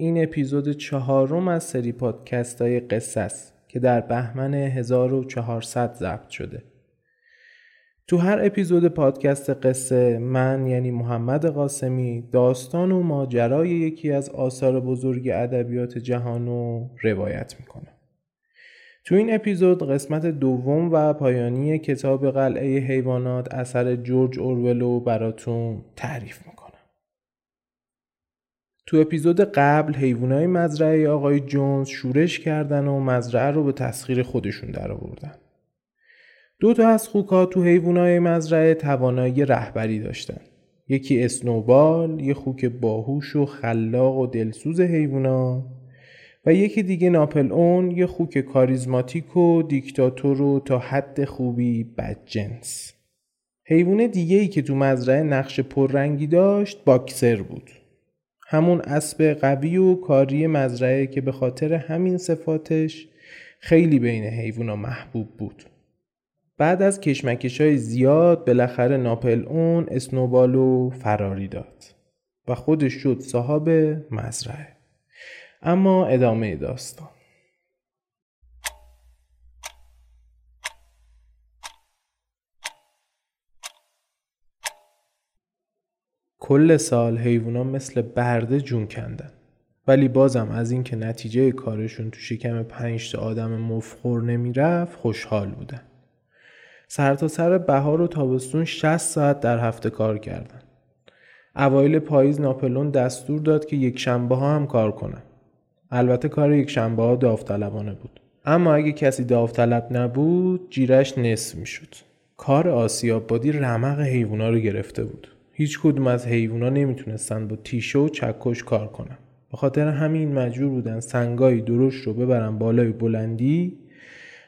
این اپیزود چهارم از سری پادکست های قصه است که در بهمن 1400 ضبط شده. تو هر اپیزود پادکست قصه من یعنی محمد قاسمی داستان و ماجرای یکی از آثار بزرگ ادبیات جهان رو روایت می‌کنم. تو این اپیزود قسمت دوم و پایانی کتاب قلعه حیوانات اثر جورج اورولو براتون تعریف می‌کنم. تو اپیزود قبل حیوانای مزرعه آقای جونز شورش کردن و مزرعه رو به تسخیر خودشون درآوردن. دو تا از خوکا تو حیوانای مزرعه توانایی رهبری داشتن. یکی اسنوبال، یه خوک باهوش و خلاق و دلسوز حیوونا و یکی دیگه ناپل اون یه خوک کاریزماتیک و دیکتاتور و تا حد خوبی بدجنس. حیوان دیگه ای که تو مزرعه نقش پررنگی داشت باکسر بود. همون اسب قوی و کاری مزرعه که به خاطر همین صفاتش خیلی بین حیوونا محبوب بود. بعد از کشمکش های زیاد بالاخره ناپل اون اسنوبالو فراری داد و خودش شد صاحب مزرعه. اما ادامه داستان کل سال حیوونا مثل برده جون کندن. ولی بازم از اینکه نتیجه کارشون تو شکم پنج تا آدم مفخور نمی‌رفت خوشحال بودن. سر تا سر بهار و تابستون 60 ساعت در هفته کار کردن. اوایل پاییز ناپلون دستور داد که یک شنبه ها هم کار کنن. البته کار یک شنبه ها داوطلبانه بود. اما اگه کسی داوطلب نبود جیرش نصف می‌شد. کار آسیاب بادی رمق حیوونا رو گرفته بود. هیچ کدوم از حیوونا نمی‌تونستن با تیشه و چکش کار کنن. به خاطر همین مجبور بودن سنگای درشت رو ببرن بالای بلندی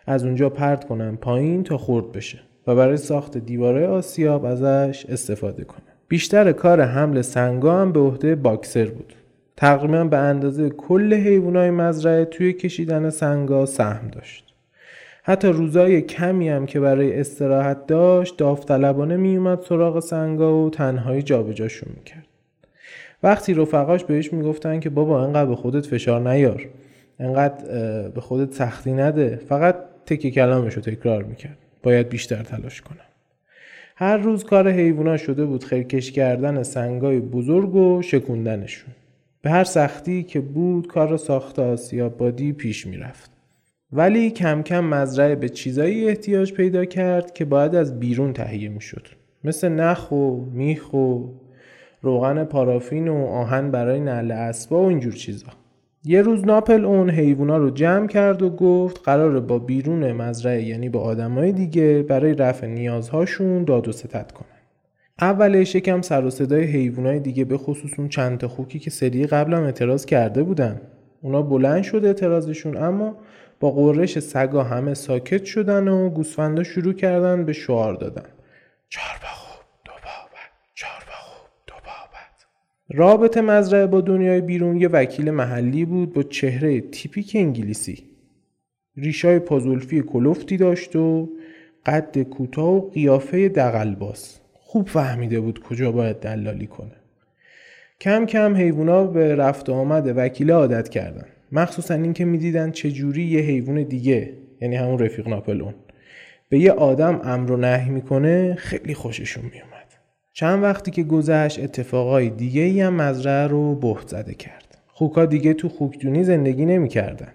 از اونجا پرت کنن پایین تا خورد بشه و برای ساخت دیواره آسیاب ازش استفاده کنن. بیشتر کار حمل سنگا هم به عهده باکسر بود. تقریبا به اندازه کل حیوانای مزرعه توی کشیدن سنگا سهم داشت. حتی روزای کمی هم که برای استراحت داشت داوطلبانه میومد سراغ سنگا و تنهایی جابجاشون می‌کرد. وقتی رفقاش بهش می‌گفتن که بابا انقدر به خودت فشار نیار انقدر به خودت سختی نده فقط تکی کلامش رو تکرار می‌کرد. باید بیشتر تلاش کنم. هر روز کار حیوونا شده بود خیرکش کردن سنگای بزرگ و شکوندنشون. به هر سختی که بود کار ساخت آسیاب بادی پیش می‌رفت. ولی کم کم مزرعه به چیزایی احتیاج پیدا کرد که باید از بیرون تهیه می‌شد. مثل نخ و میخ و روغن پارافین و آهن برای نعل اسبا و اینجور چیزا. یه روز ناپل اون حیوونا رو جمع کرد و گفت قراره با بیرون مزرعه یعنی با آدمای دیگه برای رفع نیازهاشون داد و ستد کنن. اولش یکم سر و صدای حیوانای دیگه به خصوص اون چند تا خوکی که سری قبلم اعتراض کرده بودن. اونا بلند شده اعتراضشون اما با قررش سگا همه ساکت شدن و گوسفندا شروع کردن به شعار دادن. چهار خوب دو چهار خوب دو بابت رابط مزرعه با دنیای بیرون یه وکیل محلی بود با چهره تیپیک انگلیسی. ریشای پازولفی کلفتی داشت و قد کوتاه و قیافه دقلباس خوب فهمیده بود کجا باید دلالی کنه. کم کم حیوونا به رفت و آمد وکیل عادت کردن. مخصوصا اینکه می‌دیدن چجوری یه حیوان دیگه یعنی همون رفیق ناپلون به یه آدم امر و نهی می‌کنه خیلی خوششون میومد چند وقتی که گذشت اتفاقای دیگه ای هم مزرعه رو بهت زده کرد. خوکا دیگه تو خوکدونی زندگی نمی‌کردن.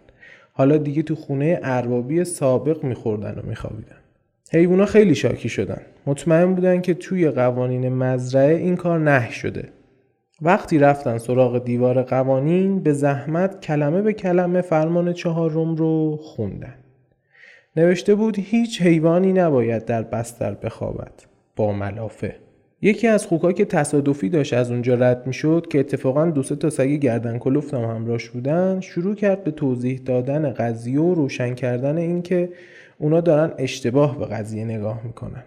حالا دیگه تو خونه اربابی سابق میخوردن و میخوابیدن. حیوونا خیلی شاکی شدن. مطمئن بودن که توی قوانین مزرعه این کار نه شده. وقتی رفتن سراغ دیوار قوانین به زحمت کلمه به کلمه فرمان چهارم رو خوندن. نوشته بود هیچ حیوانی نباید در بستر بخوابد. با ملافه. یکی از خوکا که تصادفی داشت از اونجا رد می‌شد که اتفاقا دو سه تا سگ گردن کلفتم همراهش بودن شروع کرد به توضیح دادن قضیه و روشن کردن اینکه اونا دارن اشتباه به قضیه نگاه می‌کنن.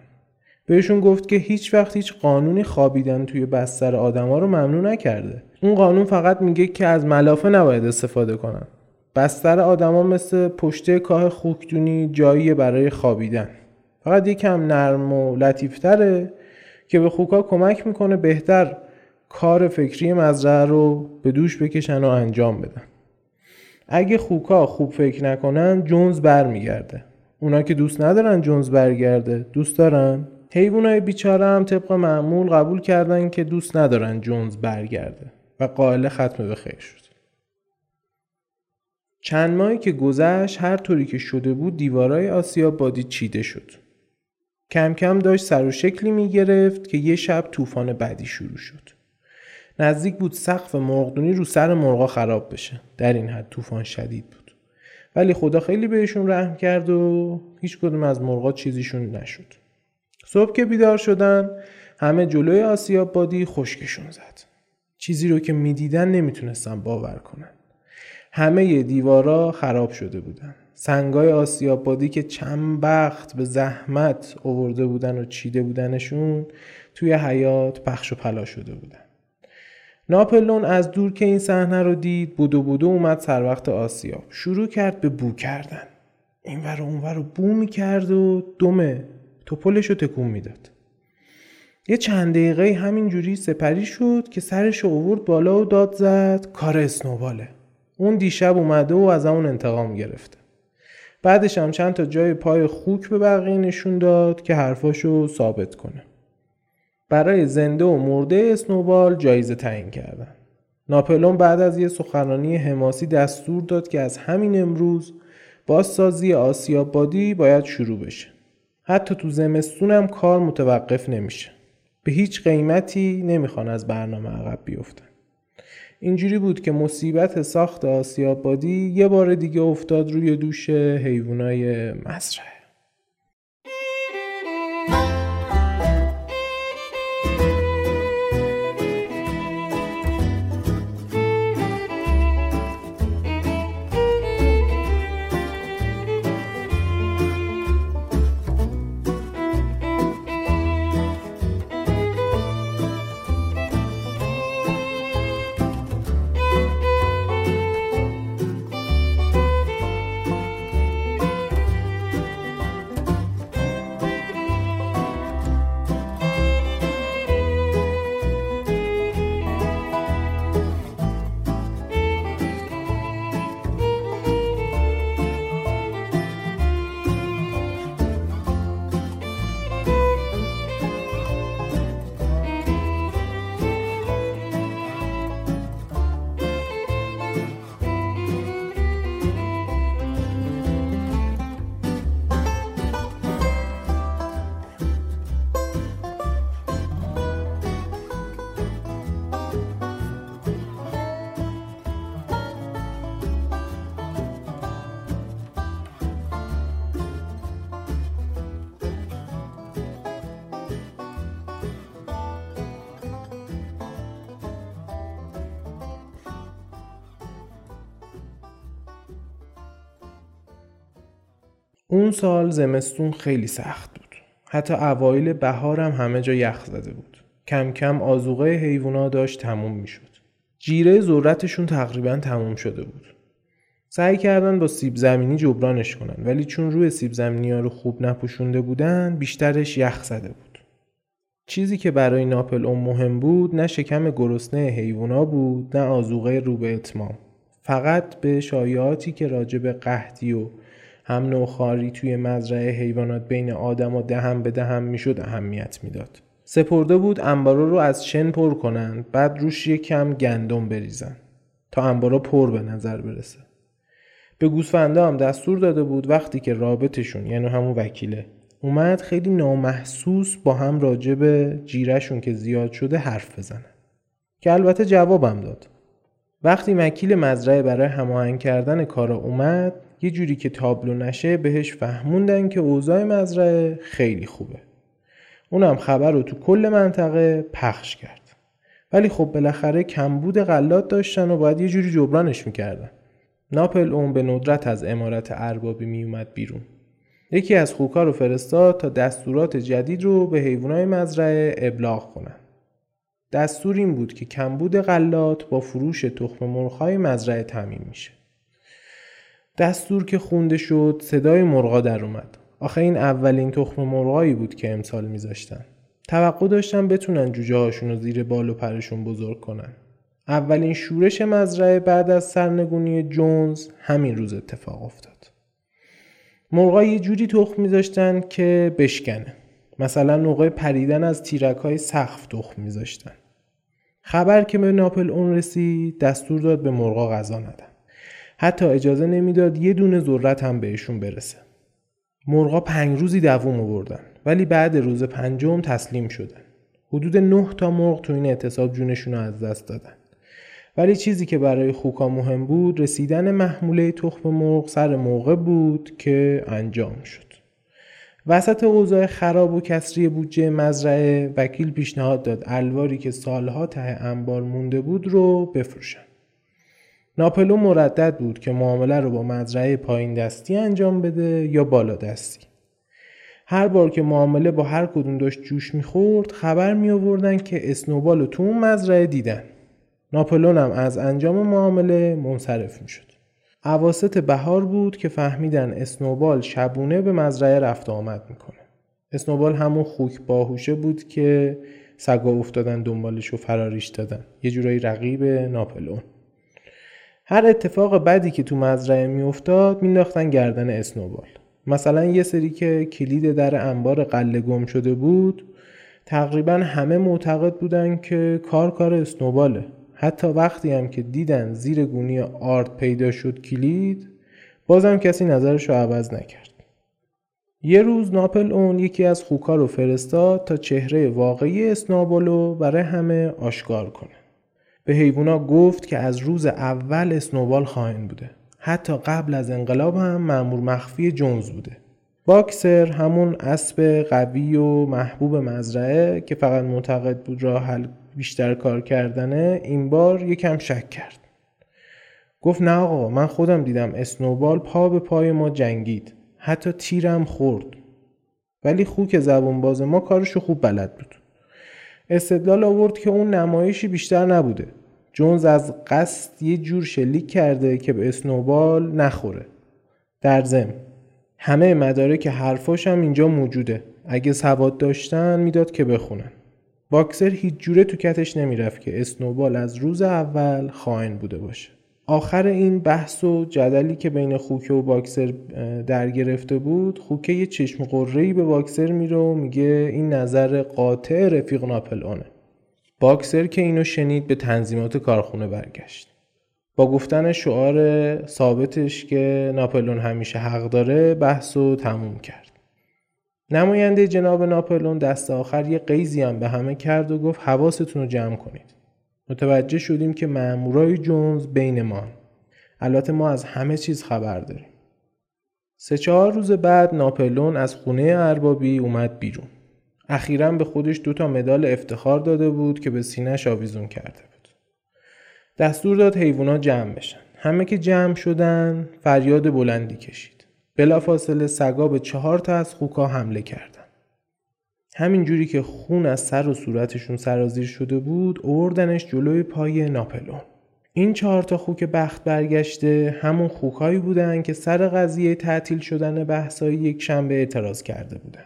بهشون گفت که هیچ وقت هیچ قانونی خوابیدن توی بستر آدما رو ممنوع نکرده. اون قانون فقط میگه که از ملافه نباید استفاده کنن. بستر آدما مثل پشته کاه خوکدونی جایی برای خوابیدن. فقط یکم نرم و لطیفتره که به خوکا کمک می‌کنه بهتر کار فکری مزرعه رو به دوش بکشن و انجام بدن. اگه خوکا خوب فکر نکنن جونز برمیگرده. اونا که دوست ندارن جونز برگرده. دوست دارن؟ حیوانای بیچاره هم طبق معمول قبول کردن که دوست ندارن جونز برگرده و قائل ختم به خیر شد. چند ماهی که گذشت هر طوری که شده بود دیوارای آسیا بادی چیده شد. کم کم داشت سر و شکلی می گرفت که یه شب طوفان بعدی شروع شد. نزدیک بود سقف مرغدونی رو سر مرغا خراب بشه. در این حد طوفان شدید بود. ولی خدا خیلی بهشون رحم کرد و هیچ کدوم از مرغا چیزیشون نشد. صبح که بیدار شدن همه جلوی آسیاب بادی خشکشون زد. چیزی رو که می‌دیدن نمی‌تونستن باور کنن. همه دیوارا خراب شده بودن. سنگای آسیاب بادی که چند بخت به زحمت اوورده بودن و چیده بودنشون توی حیات پخش و پلا شده بودن. ناپلون از دور که این صحنه رو دید بودو بودو اومد سر وقت آسیاب. شروع کرد به بو کردن. اینور و اونور رو بو می‌کرد و دمه. توپلش رو تکون می‌داد یه چند دقیقه همینجوری سپری شد که سرش اوورد بالا و داد زد کار اسنوباله اون دیشب اومده و از اون انتقام گرفته بعدش هم چند تا جای پای خوک به بقیه نشون داد که حرفاشو ثابت کنه برای زنده و مرده اسنوبال جایزه تعیین کردن. ناپلون بعد از یه سخنرانی حماسی دستور داد که از همین امروز بازسازی آسیابادی باید شروع بشه. حتی تو زمستون هم کار متوقف نمیشه. به هیچ قیمتی نمی‌خوان از برنامه عقب بیفتن. اینجوری بود که مصیبت ساخت آسیابادی یه بار دیگه افتاد روی دوش حیوانای مزرعه. سال زمستون خیلی سخت بود. حتی اوایل بهار هم همه جا یخ زده بود. کم کم آزوغه حیوونا داشت تموم می‌شد. جیره ذرتشون تقریبا تموم شده بود. سعی کردن با سیب زمینی جبرانش کنن ولی چون روی سیب زمینی ها رو خوب نپوشونده بودن بیشترش یخ زده بود. چیزی که برای ناپل اون مهم بود نه شکم گرسنه حیوونا بود نه آزوغه رو به اتمام. فقط به شایعاتی که راجع به قحطی و هم نوخاری توی مزرعه حیوانات بین آدم و دهم به دهم می‌شد اهمیت می‌داد. سپرده بود انبارا رو از شن پر کنن بعد روش یک کم گندم بریزن تا انبارا پر به نظر برسه. به گوسفنده هم دستور داده بود وقتی که رابطشون یعنی همون وکیله اومد خیلی نامحسوس با هم راجع به جیرشون که زیاد شده حرف بزنن. که البته جوابم داد. وقتی وکیل مزرعه برای هماهنگ کردن کارا اومد یه جوری که تابلو نشه بهش فهموندن که اوضاع مزرعه خیلی خوبه. اونم خبر رو تو کل منطقه پخش کرد. ولی خب بالاخره کمبود غلات داشتن و باید یه جوری جبرانش می‌کردن. ناپل اون به ندرت از امارت اربابی میومد بیرون. یکی از خوکا رو فرستاد تا دستورات جدید رو به حیوانات مزرعه ابلاغ کنن. دستور این بود که کمبود غلات با فروش تخم مرغ‌های مزرعه تعمین میشه. دستور که خونده شد صدای مرغا در اومد. آخه این اولین تخم مرغایی بود که امسال میذاشتن. توقع داشتن بتونن جوجه هاشون رو زیر بال و پرشون بزرگ کنن. اولین شورش مزرعه بعد از سرنگونی جونز همین روز اتفاق افتاد. مرغا یه جوری تخم میذاشتن که بشکنه. مثلا موقع پریدن از تیرک های سقف تخم میذاشتن. خبر که به ناپل اون رسید دستور داد به مرغا غذا ندن. حتی اجازه نمی‌داد یه دونه ذرت هم بهشون برسه. مرغا پنج روزی دووم آوردن ولی بعد روز پنجم تسلیم شدن. حدود نه تا مرغ تو این اعتصاب جونشون رو از دست دادن. ولی چیزی که برای خوکا مهم بود رسیدن محموله تخم مرغ سر موقع بود که انجام شد. وسط اوضاع خراب و کسری بودجه مزرعه وکیل پیشنهاد داد الواری که سالها ته انبار مونده بود رو بفروشن. ناپلو مردد بود که معامله رو با مزرعه پایین دستی انجام بده یا بالا دستی. هر بار که معامله با هر کدوم داشت جوش می‌خورد خبر می آوردن که اسنوبال رو تو اون مزرعه دیدن. ناپلون هم از انجام معامله منصرف می شد. عواست بهار بود که فهمیدن اسنوبال شبونه به مزرعه رفت آمد می‌کنه. اسنوبال همون خوک باهوشه بود که سگا افتادن دنبالش و فراریش دادن. یه جورایی رقیب ناپلون. هر اتفاق بدی که تو مزرعه میافتاد مینداختن گردن اسنوبال. مثلا یه سری که کلید در انبار قله گم شده بود تقریبا همه معتقد بودن که کار کار اسنوباله. حتی وقتی هم که دیدن زیر گونی آرد پیدا شد کلید بازم کسی نظرش رو عوض نکرد. یه روز ناپل اون یکی از خوکا رو فرستاد تا چهره واقعی اسنوبالو برای همه آشکار کنه. به حیوونا گفت که از روز اول اسنوبال خائن بوده. حتی قبل از انقلاب هم مأمور مخفی جونز بوده. باکسر همون اسب قوی و محبوب مزرعه که فقط معتقد بود راه حل بیشتر کار کردنه این بار یکم شک کرد. گفت نه آقا من خودم دیدم اسنوبال پا به پای ما جنگید. حتی تیرم خورد. ولی خوک زبون باز ما کارشو خوب بلد بود. استدلال آورد که اون نمایشی بیشتر نبوده. جونز از قصد یه جور شلیک کرده که به اسنوبال نخوره. در ضمن همه مدارک حرفاش هم اینجا موجوده. اگه سواد داشتن می‌داد که بخونن. باکسر هیچ جوره تو کتش نمی‌رفت که اسنوبال از روز اول خائن بوده باشه. آخر این بحث و جدلی که بین خوکه و باکسر در گرفته بود خوکه یه چشم قرهی به باکسر میره و میگه این نظر قاطع رفیق ناپل اونه باکسر که اینو شنید به تنظیمات کارخونه برگشت. با گفتن شعار ثابتش که ناپلون همیشه حق داره بحث و تموم کرد. نماینده جناب ناپلون دست آخر یه قیزی هم به همه کرد و گفت حواستون رو جمع کنید. متوجه شدیم که مامورای جونز بین ما البته ما از همه چیز خبر داریم. سه چهار روز بعد ناپلون از خونه اربابی اومد بیرون. اخیرا به خودش دو تا مدال افتخار داده بود که به سینهش آویزون کرده بود. دستور داد حیوانات جمع بشن. همه که جمع شدن فریاد بلندی کشید. بلافاصله سگا به چهار تا از خوکا حمله کردن. همین جوری که خون از سر و صورتشون سرازیر شده بود اوردنش جلوی پای ناپلون. این چهار تا خوک بخت برگشته همون خوکایی بودن که سر قضیه تعطیل شدن بحثای یک شنبه اعتراض کرده بودن.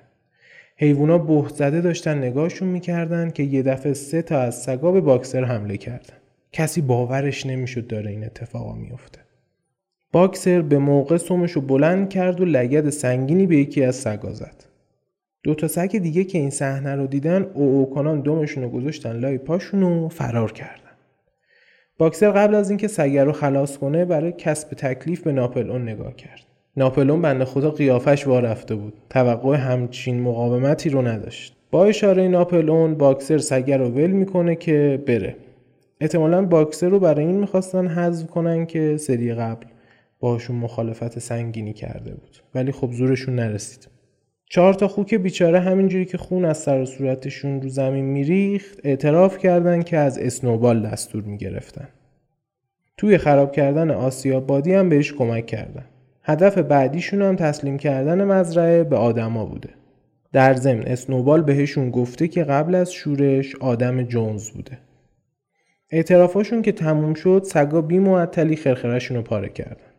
حیوونا بهت زده داشتن نگاهشون می‌کردن که یه دفعه سه تا از سگا به باکسر حمله کردن. کسی باورش نمی‌شد داره این اتفاقا میفته. باکسر به موقع سومشو بلند کرد و لگد سنگینی به یکی از سگا زد. دو تا سگ دیگه که این صحنه رو دیدن او او کنان دومشون رو گذاشتن لای پاشون و فرار کردن. باکسر قبل از اینکه سگه رو خلاص کنه برای کسب تکلیف به ناپلئون نگاه کرد. ناپلون بنده خدا قیافش رفته بود. توقع همچین مقاومتی رو نداشت. با اشاره ناپلئون باکسر سگه رو ول می‌کنه که بره. احتمالا باکسر رو برای این می‌خواستن حذف کنن که سری قبل باشون مخالفت سنگینی کرده بود ولی خب زورشون نرسید چهار تا خوک بیچاره همینجوری که خون از سر و صورتشون رو زمین میریخت اعتراف کردن که از اسنوبال دستور می‌گرفتن. توی خراب کردن آسیاب بادی هم بهش کمک کردن. هدف بعدیشون هم تسلیم کردن مزرعه به آدما بوده. در ضمن اسنوبال بهشون گفته که قبل از شورش آدم جونز بوده. اعترافاشون که تموم شد سگا بی معطلی خرخرشون رو پاره کردن.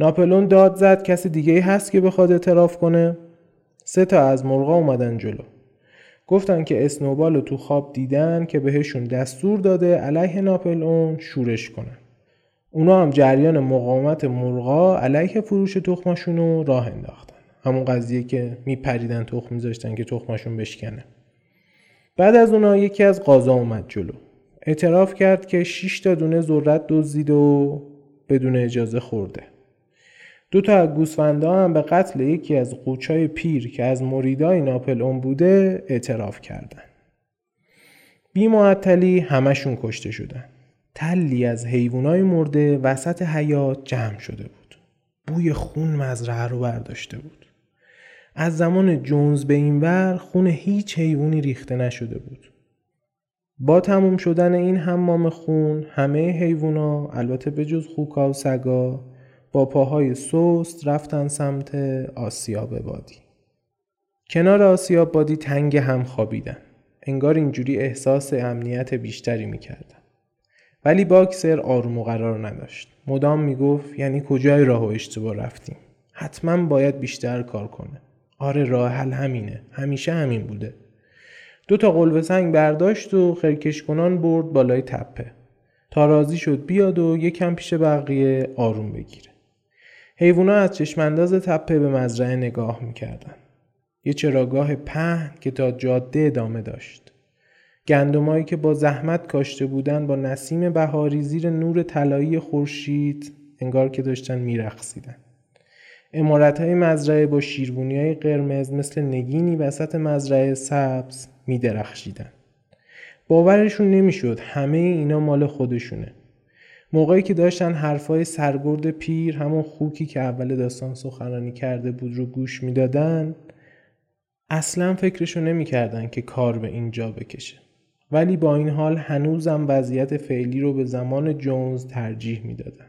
ناپلون داد زد کسی دیگه هست که بخواد اعتراف کنه؟ سه تا از مرغا اومدن جلو. گفتن که اسنوبال رو تو خواب دیدن که بهشون دستور داده علیه ناپلئون شورش کنن. اونا هم جریان مقاومت مرغا علیه فروش تخمشون رو راه انداختن. همون قضیه که میپریدن تخم میذاشتن که تخمشون بشکنه. بعد از اونا یکی از قاضا اومد جلو. اعتراف کرد که 6 تا دونه ذرت دزدید و بدون اجازه خورده. دو تا از گوسفندا هم به قتل یکی از قوچای پیر که از مریدای ناپل اون بوده اعتراف کردن. بی معطلی همشون کشته شدن. تلی از حیوانای مرده وسط حیات جمع شده بود. بوی خون مزرعه رو برداشته بود. از زمان جونز به این ور خون هیچ حیوانی ریخته نشده بود. با تموم شدن این حمام خون همه حیوونا البته به جز خوکا و سگا با پاهای سست رفتن سمت آسیاب بادی. کنار آسیاب بادی تنگ هم خوابیدن. انگار اینجوری احساس امنیت بیشتری می‌کردن. ولی باکسر آروم و قرار نداشت. مدام می‌گفت یعنی کجای راه و اشتباه رفتیم؟ حتما باید بیشتر کار کنه. آره راه حل همینه. همیشه همین بوده. دو تا قلب سنگ برداشت و خرکش کنان برد بالای تپه. تا راضی شد بیاد و یکم پیش بقیه آروم بگیره. حیوونا از چشمانداز تپه به مزرعه نگاه می‌کردن. یه چراگاه پهن که تا جاده ادامه داشت. گندمایی که با زحمت کاشته بودن با نسیم بهاری زیر نور طلایی خورشید انگار که داشتن میرقصیدن. امارت های مزرعه با شیربونی های قرمز مثل نگینی وسط مزرعه سبز میدرخشیدن. باورشون نمی‌شد همه اینا مال خودشونه. موقعی که داشتن حرفای سرگرد پیر همون خوکی که اول داستان سخنرانی کرده بود رو گوش می‌دادن اصلا فکرشو نمی‌کردن که کار به اینجا بکشه. ولی با این حال هنوزم وضعیت فعلی رو به زمان جونز ترجیح می‌دادن.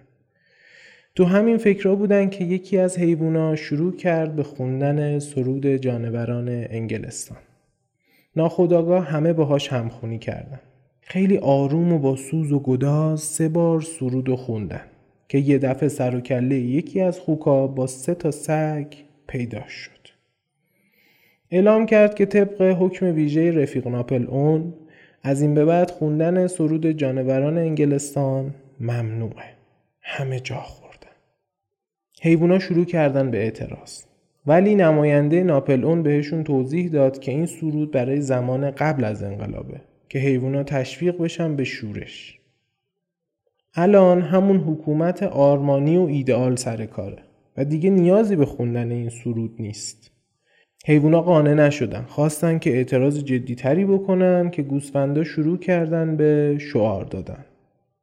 تو همین فکرها بودن که یکی از حیوونا شروع کرد به خوندن سرود جانوران انگلستان. ناخداگاه همه باهاش همخونی کردن. خیلی آروم و با سوز و گداز سه بار سرود و خوندن که یه دفعه سر و کله یکی از خوکا با سه تا سگ پیدا شد. اعلام کرد که طبق حکم ویژه رفیق ناپل اون از این به بعد خوندن سرود جانوران انگلستان ممنوعه. همه جا خوردن. حیوونا شروع کردن به اعتراض. ولی نماینده ناپل اون بهشون توضیح داد که این سرود برای زمان قبل از انقلابه. که حیوانا تشویق بشن به شورش. الان همون حکومت آرمانی و ایدئال سر کاره و دیگه نیازی به خوندن این سرود نیست. حیوانا قانع نشدن. خواستن که اعتراض جدیتری بکنن که گوسفندا شروع کردن به شعار دادن.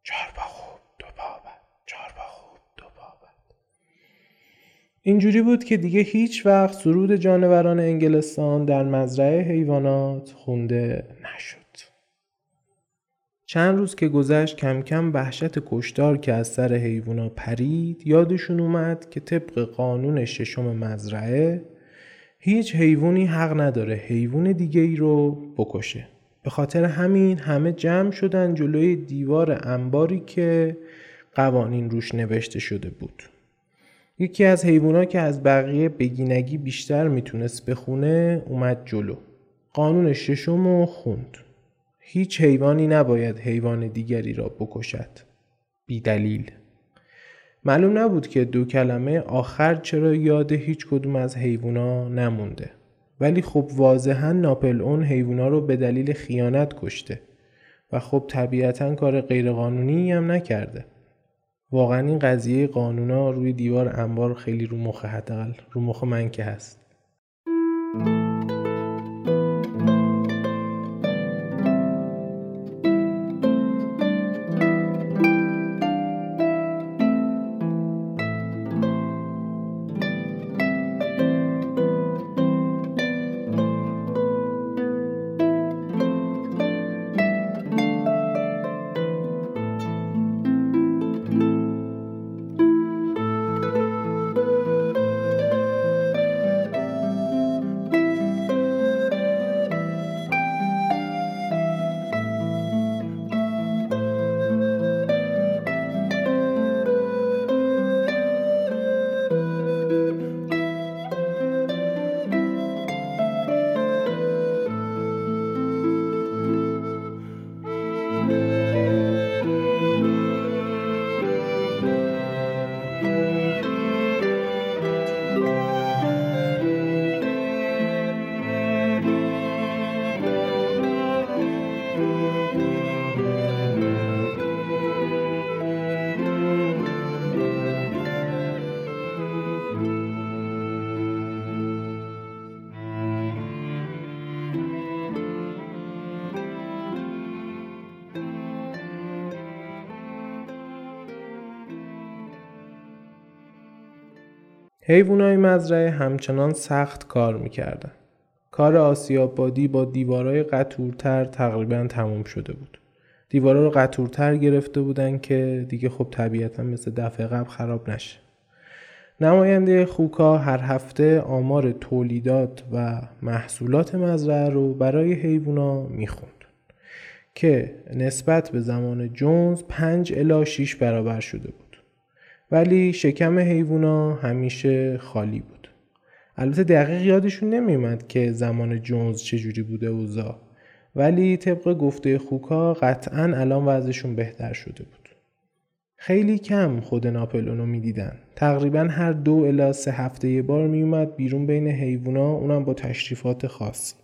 چهار با خوب دو بابت چهار با خوب دو بابت اینجوری بود که دیگه هیچ وقت سرود جانوران انگلستان در مزرعه حیوانات خونده نشد. چند روز که گذشت کم کم وحشت کشتار که از سر حیوونا پرید یادشون اومد که طبق قانون ششم مزرعه هیچ حیوانی حق نداره حیوان دیگه ای رو بکشه. به خاطر همین همه جمع شدن جلوی دیوار انباری که قوانین روش نوشته شده بود. یکی از حیوانا که از بقیه بگینگی بیشتر می‌تونست بخونه اومد جلو. قانون ششم رو خوند. هیچ حیوانی نباید حیوان دیگری را بکشد. بی دلیل معلوم نبود که دو کلمه آخر چرا یاد هیچ کدوم از حیوونا نمونده. ولی خب واضحا ناپل اون حیوونا رو به دلیل خیانت کشته و خب طبیعتا کار غیرقانونی هم نکرده. واقعا این قضیه قانونا روی دیوار انبار خیلی رو مخه حداقل رو مخ من که هست. حیوانای مزرعه همچنان سخت کار می‌کردن. کار آسیابادی با دیوارای قطورتر تقریبا تموم شده بود. دیوارا رو قطورتر گرفته بودن که دیگه خب طبیعتا مثل دفعه قبل خراب نشه. نماینده خوکا هر هفته آمار تولیدات و محصولات مزرعه رو برای حیوونا می‌خوند که نسبت به زمان جونز 5 الا 6 برابر شده بود. ولی شکم حیوونا همیشه خالی بود. البته دقیق یادشون نمیومد که زمان جونز چجوری بوده اوزا ولی طبق گفته خوکا قطعا الان وضعشون بهتر شده بود. خیلی کم خود ناپلونو می‌دیدن. تقریبا هر دو الا سه هفته یه بار میومد بیرون بین حیوونا اونم با تشریفات خاصی.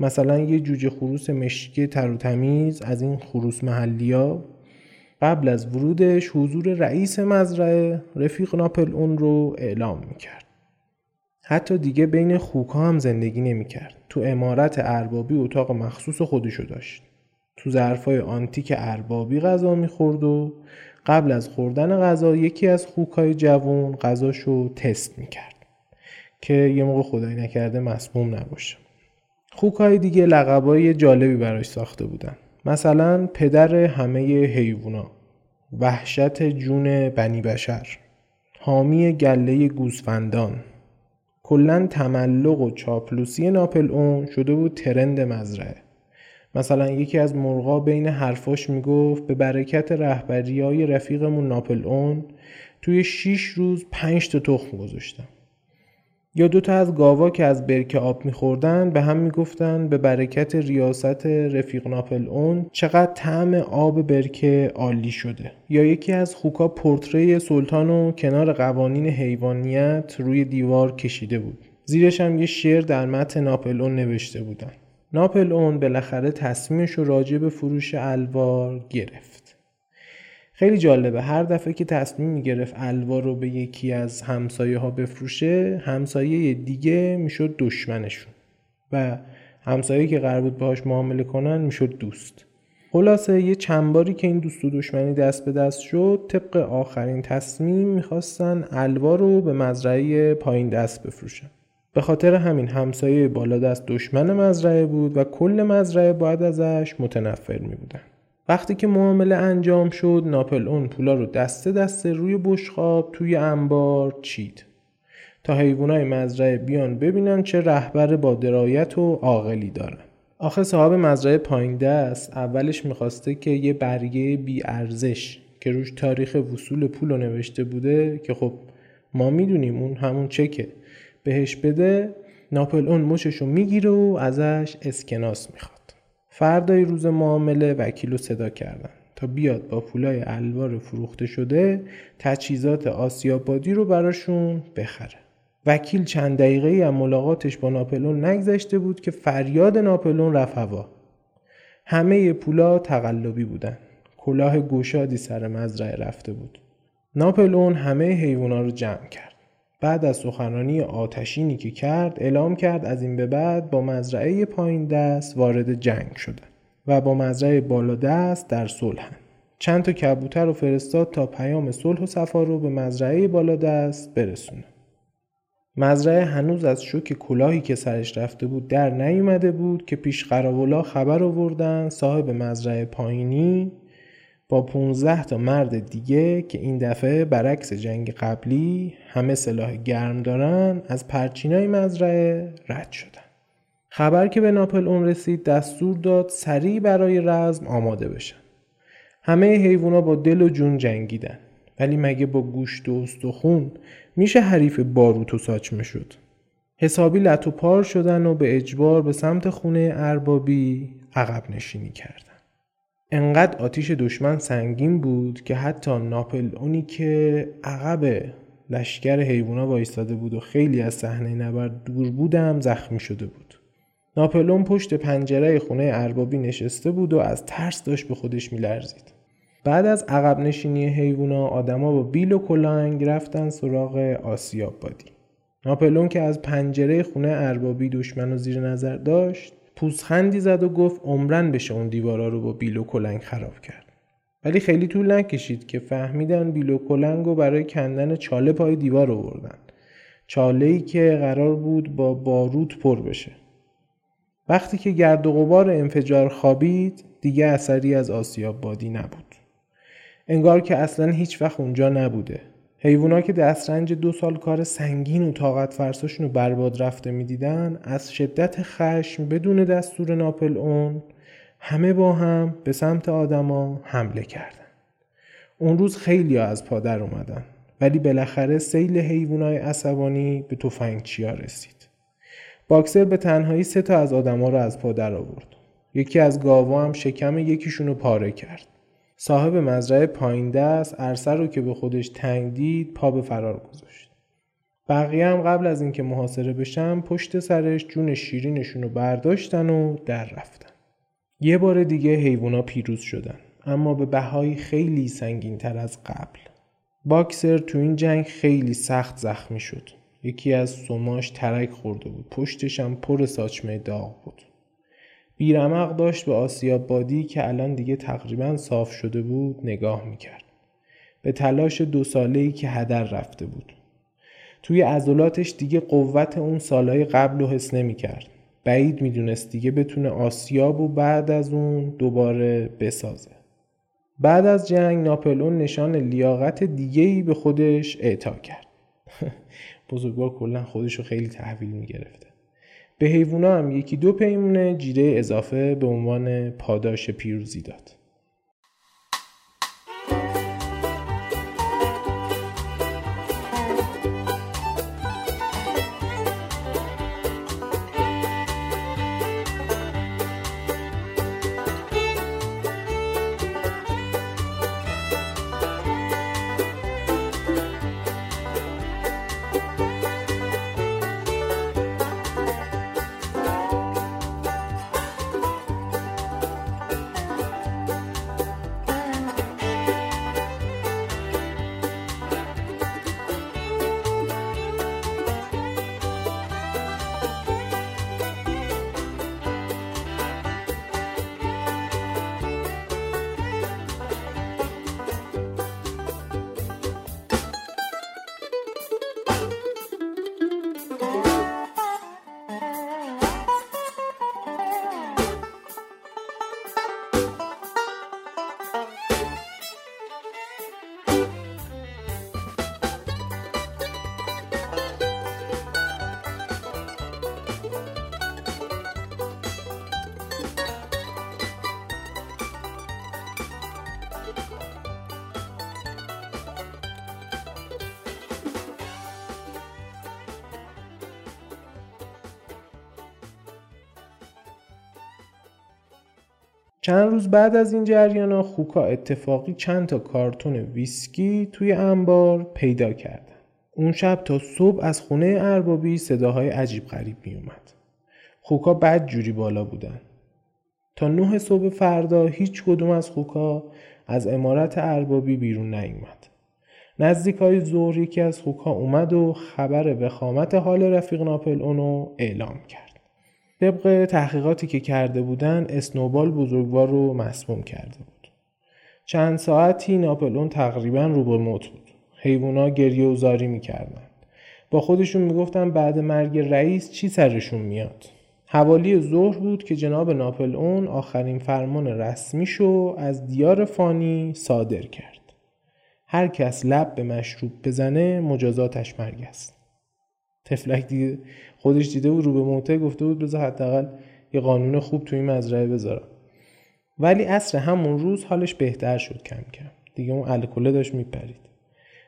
مثلا یه جوجه خروس مشکی تر و تمیز از این خروس محلی ها قبل از ورودش حضور رئیس مزرعه رفیق ناپل اون رو اعلام می‌کرد. حتی دیگه بین خوکا هم زندگی نمی‌کرد. تو امارت اربابی اتاق مخصوص خودشو داشت. تو ظرفای آنتیک اربابی غذا می‌خورد و قبل از خوردن غذا یکی از خوکای جوون غذاشو تست می‌کرد که یه موقع خدایی نکرده مسموم نباشه. خوکای دیگه لقبای جالبی براش ساخته بودن. مثلا پدر همه حیوونا وحشت جون بنی بشر حامی گله گوسفندان. کلا تملق و چاپلوسی ناپل اون شده بود ترند مزرعه. مثلا یکی از مرغا بین حرفاش می‌گفت به برکت رهبری های رفیقمون ناپل اون توی 6 روز 5 تا تخم گذاشتم. یا دوتا از گاوا که از برکه آب میخوردن به هم می‌گفتن به برکت ریاست رفیق ناپل اون چقدر طعم آب برکه عالی شده. یا یکی از خوکا پورتری سلطان و کنار قوانین حیوانیت روی دیوار کشیده بود. زیرش هم یه شعر در متن ناپل اون نوشته بودن. ناپل اون بالاخره تصمیمش رو راجع به فروش الوار گرفت. خیلی جالبه. هر دفعه که تصمیم می‌گرفت الوا رو به یکی از همسایه ها بفروشه همسایه دیگه می‌شد دشمنشون و همسایه که قرار بود باهاش معامله کنن می‌شد دوست. خلاصه یه چند باری که این دوست و دشمنی دست به دست شد طبق آخرین تصمیم می‌خواستن الوا رو به مزرعه پایین دست بفروشن. به خاطر همین همسایه بالا دست دشمن مزرعه بود و کل مزرعه باید ازش متنفر می بودن. وقتی که معامله انجام شد ناپل اون پولا رو دسته دسته روی بشخاب توی انبار چید. تا حیوانای مزرعه بیان ببینن چه رهبر با درایت و عاقلی دارن. آخه صاحب مزرعه پایین دست اولش می‌خواسته که یه برگه بی ارزش که روش تاریخ وصول پول رو نوشته بوده که خب ما می‌دونیم اون همون چکه. بهش بده ناپل اون مششو می‌گیره و ازش اسکناس می‌خواد. فردای روز معامله وکیل رو صدا کردن تا بیاد با پولای الوار فروخته شده تجهیزات آسیابادی رو براشون بخره. وکیل چند دقیقه هم ملاقاتش با ناپلون نگذشته بود که فریاد ناپلون رفت هوا. همه پولا تقلبی بودن. کلاه گوشادی سر مزرعه رفته بود. ناپلون همه حیوانا رو جمع کرد. بعد از سخنرانی آتشینی که کرد اعلام کرد از این به بعد با مزرعه پایین دست وارد جنگ شدن و با مزرعه بالا دست در صلحن چند تا کبوتر رو فرستاد تا پیام صلح و صفا رو به مزرعه بالا دست برسونه. مزرعه هنوز از شوک کلاهی که سرش رفته بود در نیومده بود که پیش قراولا خبر آوردن صاحب مزرعه پایینی با 15 تا مرد دیگه که این دفعه برعکس جنگ قبلی همه سلاح گرم دارن از پرچینای مزرعه رد شدن. خبر که به ناپل اون رسید دستور داد سریع برای رزم آماده بشن. همه حیوونا با دل و جون جنگیدن. ولی مگه با گوشت و استخون میشه حریف باروت و ساچمه شد؟ حسابی لط و پار شدن و به اجبار به سمت خونه اربابی عقب نشینی کردن انقدر آتیش دشمن سنگین بود که حتی ناپل اونی که عقب لشکر حیوونا وایستاده بود و خیلی از صحنه نبرد دور بودم زخمی شده بود. ناپلون پشت پنجره خونه اربابی نشسته بود و از ترس داشت به خودش میلرزید. بعد از عقب نشینی حیوونا آدما با بیل و کلنگ رفتن سراغ آسیاب بادی. ناپلون که از پنجره خونه اربابی دشمن رو زیر نظر داشت پوزخندی زد و گفت عمرن بشه اون دیوارا رو با بیل و کلنگ خراب کرد. ولی خیلی طول نکشید که فهمیدن بیل و کلنگ رو برای کندن چاله پای دیوار آوردن. چاله ای که قرار بود با باروت پر بشه. وقتی که گرد و غبار انفجار خوابید دیگه اثری از آسیاب بادی نبود. انگار که اصلا هیچ وقت اونجا نبوده. حیوونا که دسترنج دو سال کار سنگین و طاقت فرساشون رو برباد رفته می‌دیدن از شدت خشم بدون دستور ناپل اون همه با هم به سمت آدما حمله کردن. اون روز خیلی از پادر اومدن ولی بالاخره سیل حیوانای عصبانی به تفنگچیا رسید. باکسر به تنهایی سه تا از آدما رو از پادر آورد. یکی از گاوا هم شکم یکیشون رو پاره کرد. صاحب مزرعه پایین دست عرصه رو که به خودش تنگ دید پا به فرار گذاشت. بقیه هم قبل از اینکه محاصره بشن پشت سرش جون شیرینشون رو برداشتن و در رفتن. یه بار دیگه حیوونا پیروز شدن اما به بهای خیلی سنگین تر از قبل. باکسر تو این جنگ خیلی سخت زخمی شد. یکی از سماش ترک خورده بود. پشتش هم پر ساچمه داغ بود. بیرمق داشت به آسیاب بادی که الان دیگه تقریبا صاف شده بود نگاه می‌کرد. به تلاش دو ساله ای که هدر رفته بود. توی عضلاتش دیگه قوت اون سالهای قبل رو حس نمی‌کرد. بعید می‌دونست دیگه بتونه آسیاب و بعد از اون دوباره بسازه. بعد از جنگ ناپلون نشان لیاقت دیگه ای به خودش اعطا کرد. بزرگوار کلا خودش رو خیلی تحویل می‌گرفته. به حیوونا هم یکی دو پیمونه جیره اضافه به عنوان پاداش پیروزی داد. چند روز بعد از این جریان خوکا اتفاقی چند تا کارتون ویسکی توی انبار پیدا کردن اون شب تا صبح از خونه اربابی صداهای عجیب غریب می اومد خوکا بد جوری بالا بودن. تا نه صبح فردا هیچ کدوم از خوکا از امارت اربابی بیرون نیومد. نزدیک های ظهر یکی از خوکا اومد و خبر وخامت حال رفیق ناپل اونو اعلام کرد. طبق تحقیقاتی که کرده بودن اسنوبال بزرگوار رو مسموم کرده بود چند ساعتی ناپل اون تقریبا رو به موت بود حیوونا گریه و زاری می‌کردن با خودشون می‌گفتن بعد مرگ رئیس چی سرشون میاد حوالی ظهر بود که جناب ناپل اون آخرین فرمان رسمیشو از دیار فانی صادر کرد. هر کس لب به مشروب بزنه مجازاتش مرگ است. تفلک دیده خودش دیده بود رو به موته گفته بود بذار حداقل یه قانون خوب توی مزرعه بذارم. ولی عصر همون روز حالش بهتر شد کم کم. دیگه اون الکله داشت میپرید.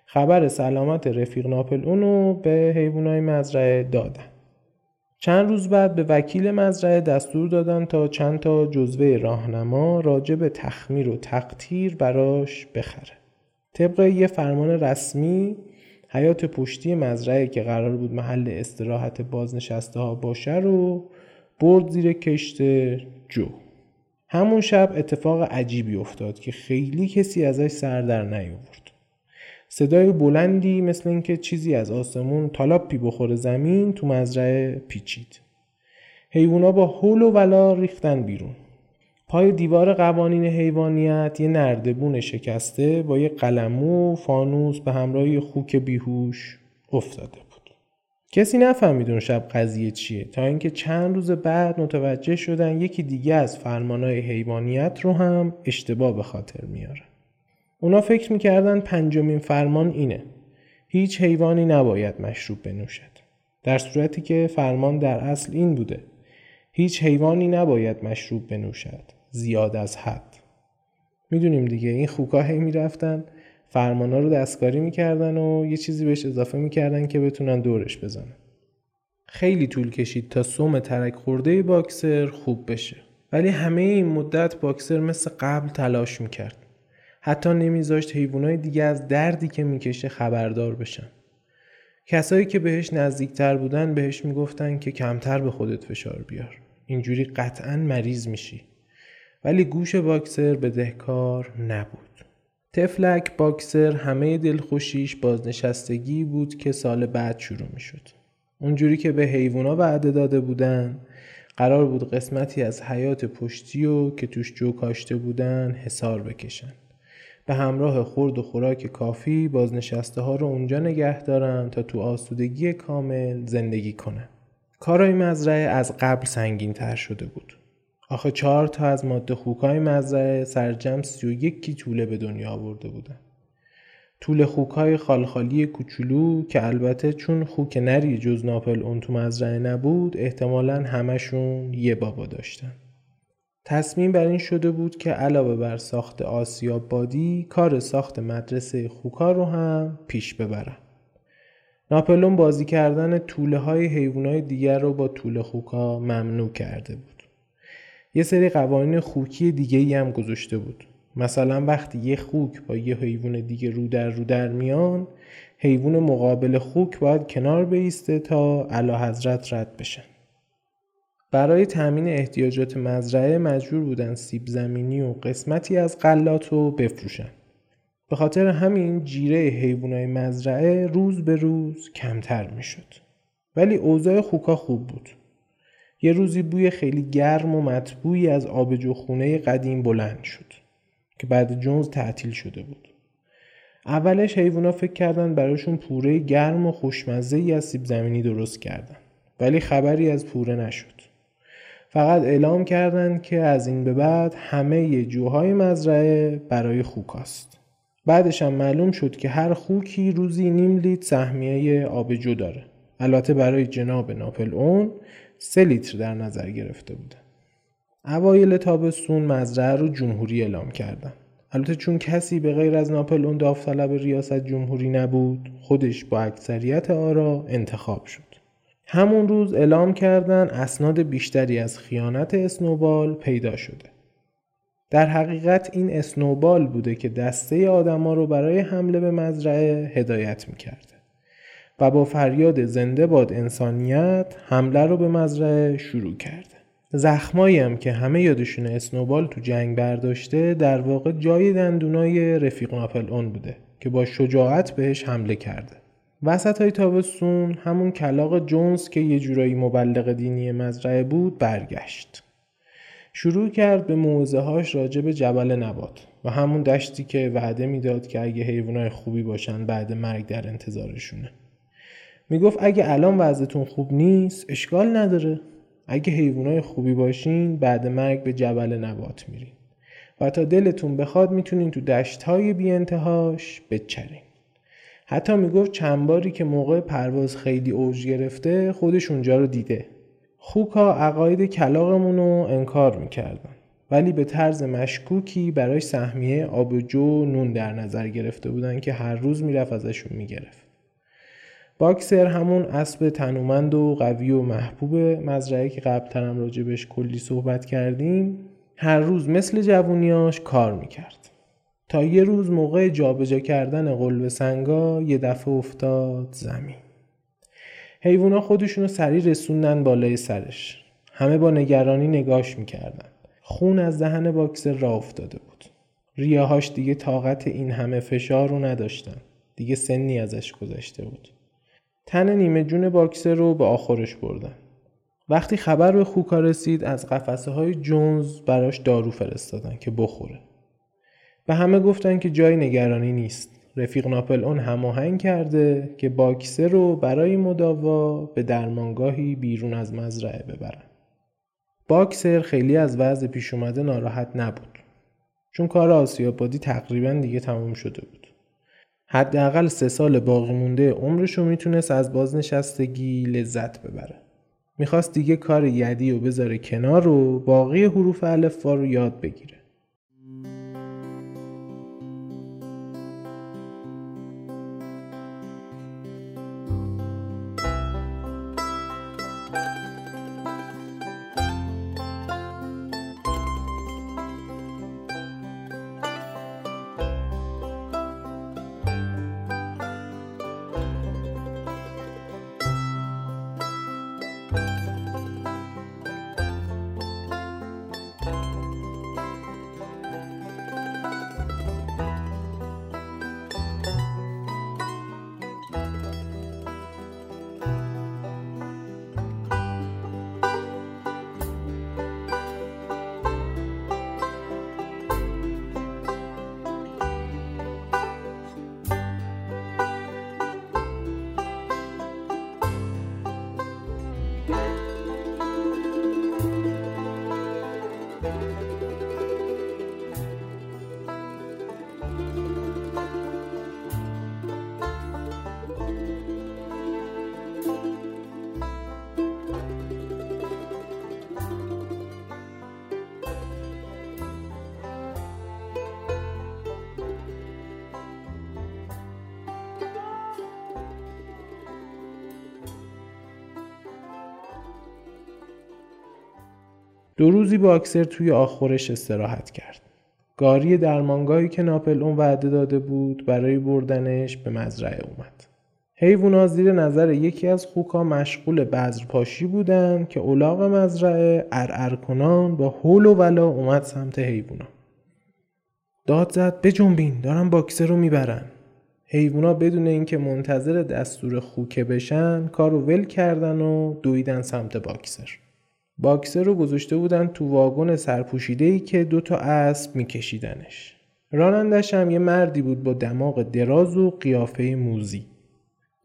خبر سلامت رفیق ناپل اونو به حیوانای مزرعه دادن. چند روز بعد به وکیل مزرعه دستور دادن تا چند تا جزوه راهنما راجع به تخمیر و تقطیر براش بخره. طبق یه فرمان رسمی حیات پشتی مزرعه که قرار بود محل استراحت بازنشسته ها باشه رو برد زیر کشت جو. همون شب اتفاق عجیبی افتاد که خیلی کسی ازش سر در نیاورد. صدای بلندی مثل اینکه چیزی از آسمون تالاپی بخوره زمین تو مزرعه پیچید. حیوونا با حول و ولا ریختن بیرون. پای دیوار قوانین حیوانیت یه نردبون شکسته با یه قلمو فانوس به همراه خوک بیهوش افتاده بود. کسی نفهمید اون شب قضیه چیه تا اینکه چند روز بعد متوجه شدن یکی دیگه از فرمانهای حیوانیت رو هم اشتباه به خاطر میاره. اونا فکر می‌کردن پنجمین فرمان اینه. هیچ حیوانی نباید مشروب بنوشد. در صورتی که فرمان در اصل این بوده. هیچ حیوانی نباید مشروب بنوشد. زیاد از حد. می‌دونیم دیگه این خوکا هی می‌رفتن فرمانا رو دستکاری می‌کردن و یه چیزی بهش اضافه می‌کردن که بتونن دورش بزنن. خیلی طول کشید تا سوم ترک خورده باکسر خوب بشه. ولی همه این مدت باکسر مثل قبل تلاش می‌کرد. حتی نمیذاشت حیوانای دیگه از دردی که می‌کشه خبردار بشن. کسایی که بهش نزدیکتر بودن بهش می‌گفتن که کمتر به خودت فشار بیار. اینجوری قطعا مریض میشی. ولی گوش باکسر به دهکار نبود. تفلک باکسر همه دلخوشیش بازنشستگی بود که سال بعد شروع می‌شد. اونجوری که به حیوونا وعده داده بودن قرار بود قسمتی از حیات پشتی و که توش جو کاشته بودن حسار بکشن. به همراه خورد و خوراک کافی بازنشسته ها رو اونجا نگه دارن تا تو آسودگی کامل زندگی کنن. کارای مزرعه از قبل سنگین تر شده بود. آخه چهار تا از ماده خوکای مزرعه سرجم سی و یکی طوله به دنیا آورده بودن. طول خوکای خالخالی کوچولو که البته چون خوک نری جز ناپل اون تو مزرعه نبود احتمالا همشون یه بابا داشتن. تصمیم بر این شده بود که علاوه بر ساخت آسیاب بادی کار ساخت مدرسه خوکا رو هم پیش ببرن. ناپلون بازی کردن طوله های حیوان های دیگر رو با طول خوکا ممنوع کرده بود. یه سری قوانین خوکی دیگه ای هم گذاشته بود. مثلا وقتی یه خوک با یه حیوان دیگه رو در رو در میان حیوان مقابل خوک باید کنار بیسته تا علا حضرت رد بشن. برای تامین احتیاجات مزرعه مجبور بودن سیب زمینی و قسمتی از غلات رو بفروشن. به خاطر همین جیره حیوانای مزرعه روز به روز کمتر می‌شد. ولی اوضاع خوکا خوب بود. یه روزی بوی خیلی گرم و مطبوعی از آبجو خونه قدیم بلند شد که بعد جونز تعطیل شده بود. اولش حیوونا فکر کردن براشون پوره گرم و خوشمزه ای از سیب زمینی درست کردن. ولی خبری از پوره نشد. فقط اعلام کردند که از این به بعد همه جوهای مزرعه برای خوکاست. بعدش هم معلوم شد که هر خوکی روزی نیم لیتر سهمیه آبجو داره. البته برای جناب ناپل اون سه لیتر در نظر گرفته بوده. اوایل تابستون مزرعه رو جمهوری اعلام کردن. البته چون کسی به غیر از ناپل اون داوطلب ریاست جمهوری نبود خودش با اکثریت آرا انتخاب شد. همون روز اعلام کردن اسناد بیشتری از خیانت اسنوبال پیدا شده. در حقیقت این اسنوبال بوده که دسته آدما رو برای حمله به مزرعه هدایت می‌کرده و با فریاد زنده باد انسانیت حمله رو به مزرعه شروع کرده زخمایی هم که همه یادشون اسنوبال تو جنگ برداشته در واقع جای دندونای رفیق ناپل اون بوده که با شجاعت بهش حمله کرده. وسط های تابستون همون کلاق جونز که یه جورایی مبلغ دینی مزرعه بود برگشت. شروع کرد به موزه هاش راجع به جبل نبات و همون دشتی که وعده می‌داد که اگه حیوانای خوبی باشن بعد مرگ در انتظارشونه. می‌گفت اگه الان وضعتون خوب نیست اشکال نداره. اگه حیوانای خوبی باشین بعد مرگ به جبل نبات میرین. و تا دلتون بخواد می‌تونین تو دشت های بی انتهاش بچرین. حتی می‌گفت چند باری که موقع پرواز خیلی اوج گرفته خودش اونجا رو دیده. خوکا عقاید کلاقمون رو انکار می‌کردن. ولی به طرز مشکوکی برای سهمیه آبجو نون در نظر گرفته بودن که هر روز می‌رفت ازشون می‌گرفت. باکسر همون اسب تنومند و قوی و محبوب مزرعه که قبلترم راجبش کلی صحبت کردیم هر روز مثل جوونیاش کار می‌کرد. تا یه روز موقع جابجا کردن قلب سنگا یه دفعه افتاد زمین. حیوونا خودشونو سریع رسوندن بالای سرش. همه با نگرانی نگاش می‌کردن. خون از دهن باکسر را افتاده بود. ریاهاش دیگه طاقت این همه فشار رو نداشتن. دیگه سنی ازش گذشته بود. تن نیمه جون باکسر رو به آخرش بردن. وقتی خبر به خوکا رسید از قفسه های جونز براش دارو فرستادن که بخوره. و همه گفتن که جای نگرانی نیست. رفیق ناپل اون هماهنگ کرده که باکسر رو برای مداوا به درمانگاهی بیرون از مزرعه ببرن. باکسر خیلی از وضع پیش اومده ناراحت نبود. چون کار آسیابادی تقریبا دیگه تموم شده بود. حداقل سه سال باقی مونده عمرش رو می‌تونست از بازنشستگی لذت ببره. می‌خواست دیگه کار یدی و بذاره کنار و باقی حروف الفا رو یاد بگیره. دو روزی باکسر توی آخورش استراحت کرد. گاری درمانگاهی که ناپل اون وعده داده بود برای بردنش به مزرعه اومد. حیوونا زیر نظر یکی از خوکا مشغول بذرپاشی بودن که اولاغ مزرعه ارعر کنان با حول و ولا اومد سمت حیوونا. داد زد بجنبین دارن باکسر رو می‌برن. حیوونا بدون اینکه منتظر دستور خوکه بشن کارو ول کردن و دویدن سمت باکسر. باکسر رو گذاشته بودن تو واگن سرپوشیده ای که دوتا اسب میکشیدنش. رانندش هم یه مردی بود با دماغ دراز و قیافه موزی.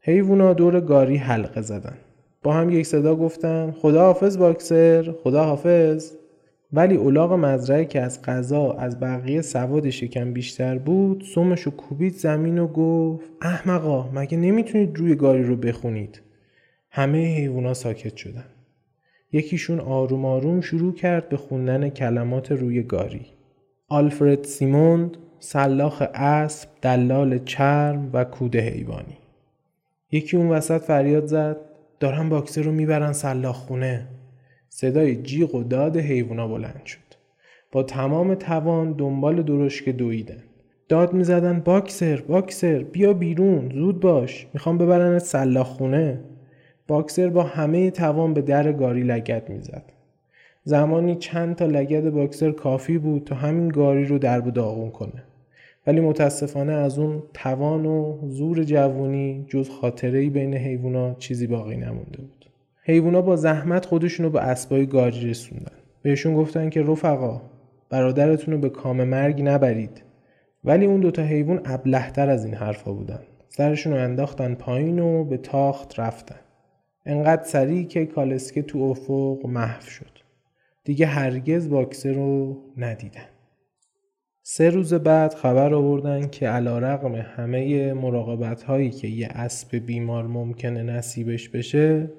حیوونا دور گاری حلقه زدن. با هم یک صدا گفتن خدا حافظ باکسر خدا حافظ ولی اولاغ مزرعه که از غذا از بقیه سواد شکم بیشتر بود سومشو کوبید زمین و گفت احمقا مگه نمی‌تونید روی گاری رو بخونید همه حیوونا ساکت شدن یکیشون آروم آروم شروع کرد به خوندن کلمات روی گاری. آلفرد سیموند، سلاخ اسب، دلال چرم و کوده حیوانی. یکی اون وسط فریاد زد دارن باکسر رو می‌برن سلاخ خونه. صدای جیغ و داد حیوونا بلند شد. با تمام توان دنبال درشک دویدن داد می‌زدن باکسر باکسر بیا بیرون زود باش می‌خوام ببرن سلاخ خونه باکسر با همه توان به در گاری لگت می‌زد. زمانی چند تا لگد باکسر کافی بود تا همین گاری رو درب داغون کنه. ولی متاسفانه از اون توان و زور جوونی جز خاطره بین حیوونا چیزی باقی نمونده بود. حیوونا با زحمت خودشونو به اسبای گاری رسوندن. بهشون گفتن که رفقا برادرتون رو به کام مرگ نبرید. ولی اون دوتا حیوان ابلهتر از این حرفا بودن. سرشون رو انداختن پایین و به تاخت رفتن. انقدر سریع که کالسکه تو افق محو شد. دیگه هرگز باکسه رو ندیدن. سه روز بعد خبر آوردن که علا رقم همه مراقبت هایی که یه اسب بیمار ممکنه نصیبش بشه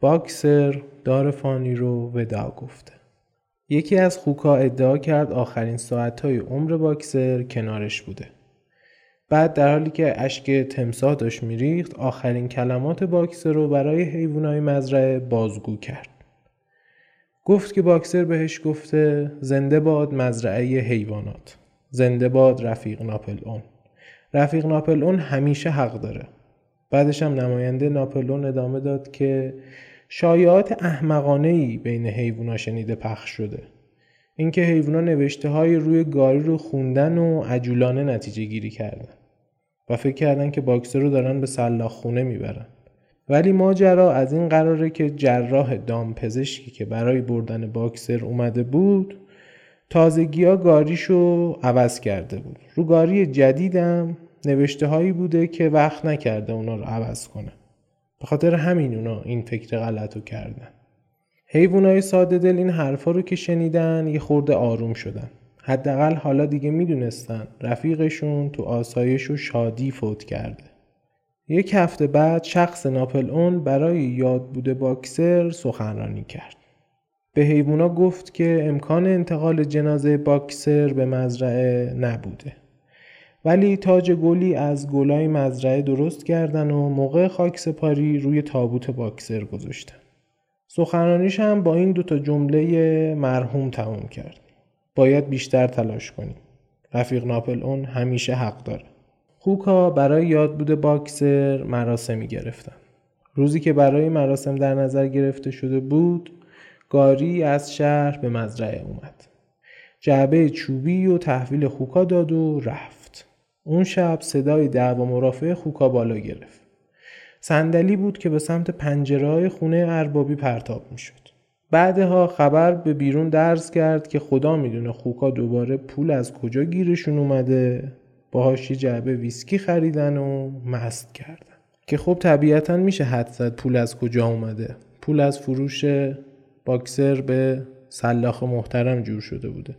باکسر دار فانی رو ودا گفته. یکی از خوکا ادعا کرد آخرین ساعتهای عمر باکسر کنارش بوده. بعد در حالی که اشک تمساه داشت میریخت آخرین کلمات باکسر رو برای حیوانای مزرعه بازگو کرد. گفت که باکسر بهش گفته زنده باد مزرعه حیوانات. زنده باد رفیق ناپل اون رفیق ناپل اون همیشه حق داره. بعدش هم نماینده ناپل اون ادامه داد که شایعات احمقانه ای بین حیوونا شنیده پخش شده. اینکه حیوونا نوشته های روی گاری رو خوندن و عجولانه نتیجه گیری کردن. و فکر کردن که باکسر رو دارن به سلاخ خونه می‌برن. ولی ماجرا از این قراره که جراح دام پزشکی که برای بردن باکسر اومده بود تازگی ها گاریشو عوض کرده بود. رو گاری جدیدم نوشته هایی بوده که وقت نکرده اونا رو عوض کنه. به خاطر همین اونا این فکر غلط رو کردن. حیوانای ساده دل این حرفا رو که شنیدن یه خورده آروم شدن. حداقل حالا دیگه می‌دونستن رفیقشون تو آسایش و شادی فوت کرده یک هفته بعد شخص ناپل اون برای یاد بوده باکسر سخنرانی کرد به حیوونا گفت که امکان انتقال جنازه باکسر به مزرعه نبوده ولی تاج گلی از گلای مزرعه درست کردن و موقع خاک سپاری روی تابوت باکسر گذاشتن. سخنرانیش هم با این دوتا جمله مرحوم تموم کرد. باید بیشتر تلاش کنیم. رفیق ناپل اون همیشه حق داره. خوکا برای یاد بوده باکسر مراسمی گرفتن. روزی که برای مراسم در نظر گرفته شده بود گاری از شهر به مزرعه اومد. جعبه چوبی و تحویل خوکا داد و رفت. اون شب صدای دعوا مرافع خوکا بالا گرفت. صندلی بود که به سمت پنجره خونه اربابی پرتاب می‌شد. بعدها خبر به بیرون درز کرد که خدا می‌دونه خوکا دوباره پول از کجا گیرشون اومده. باهاش یه جعبه ویسکی خریدن و مست کردن. که خب طبیعتا میشه حد زد پول از کجا اومده. پول از فروش باکسر به سلاخ محترم جور شده بوده.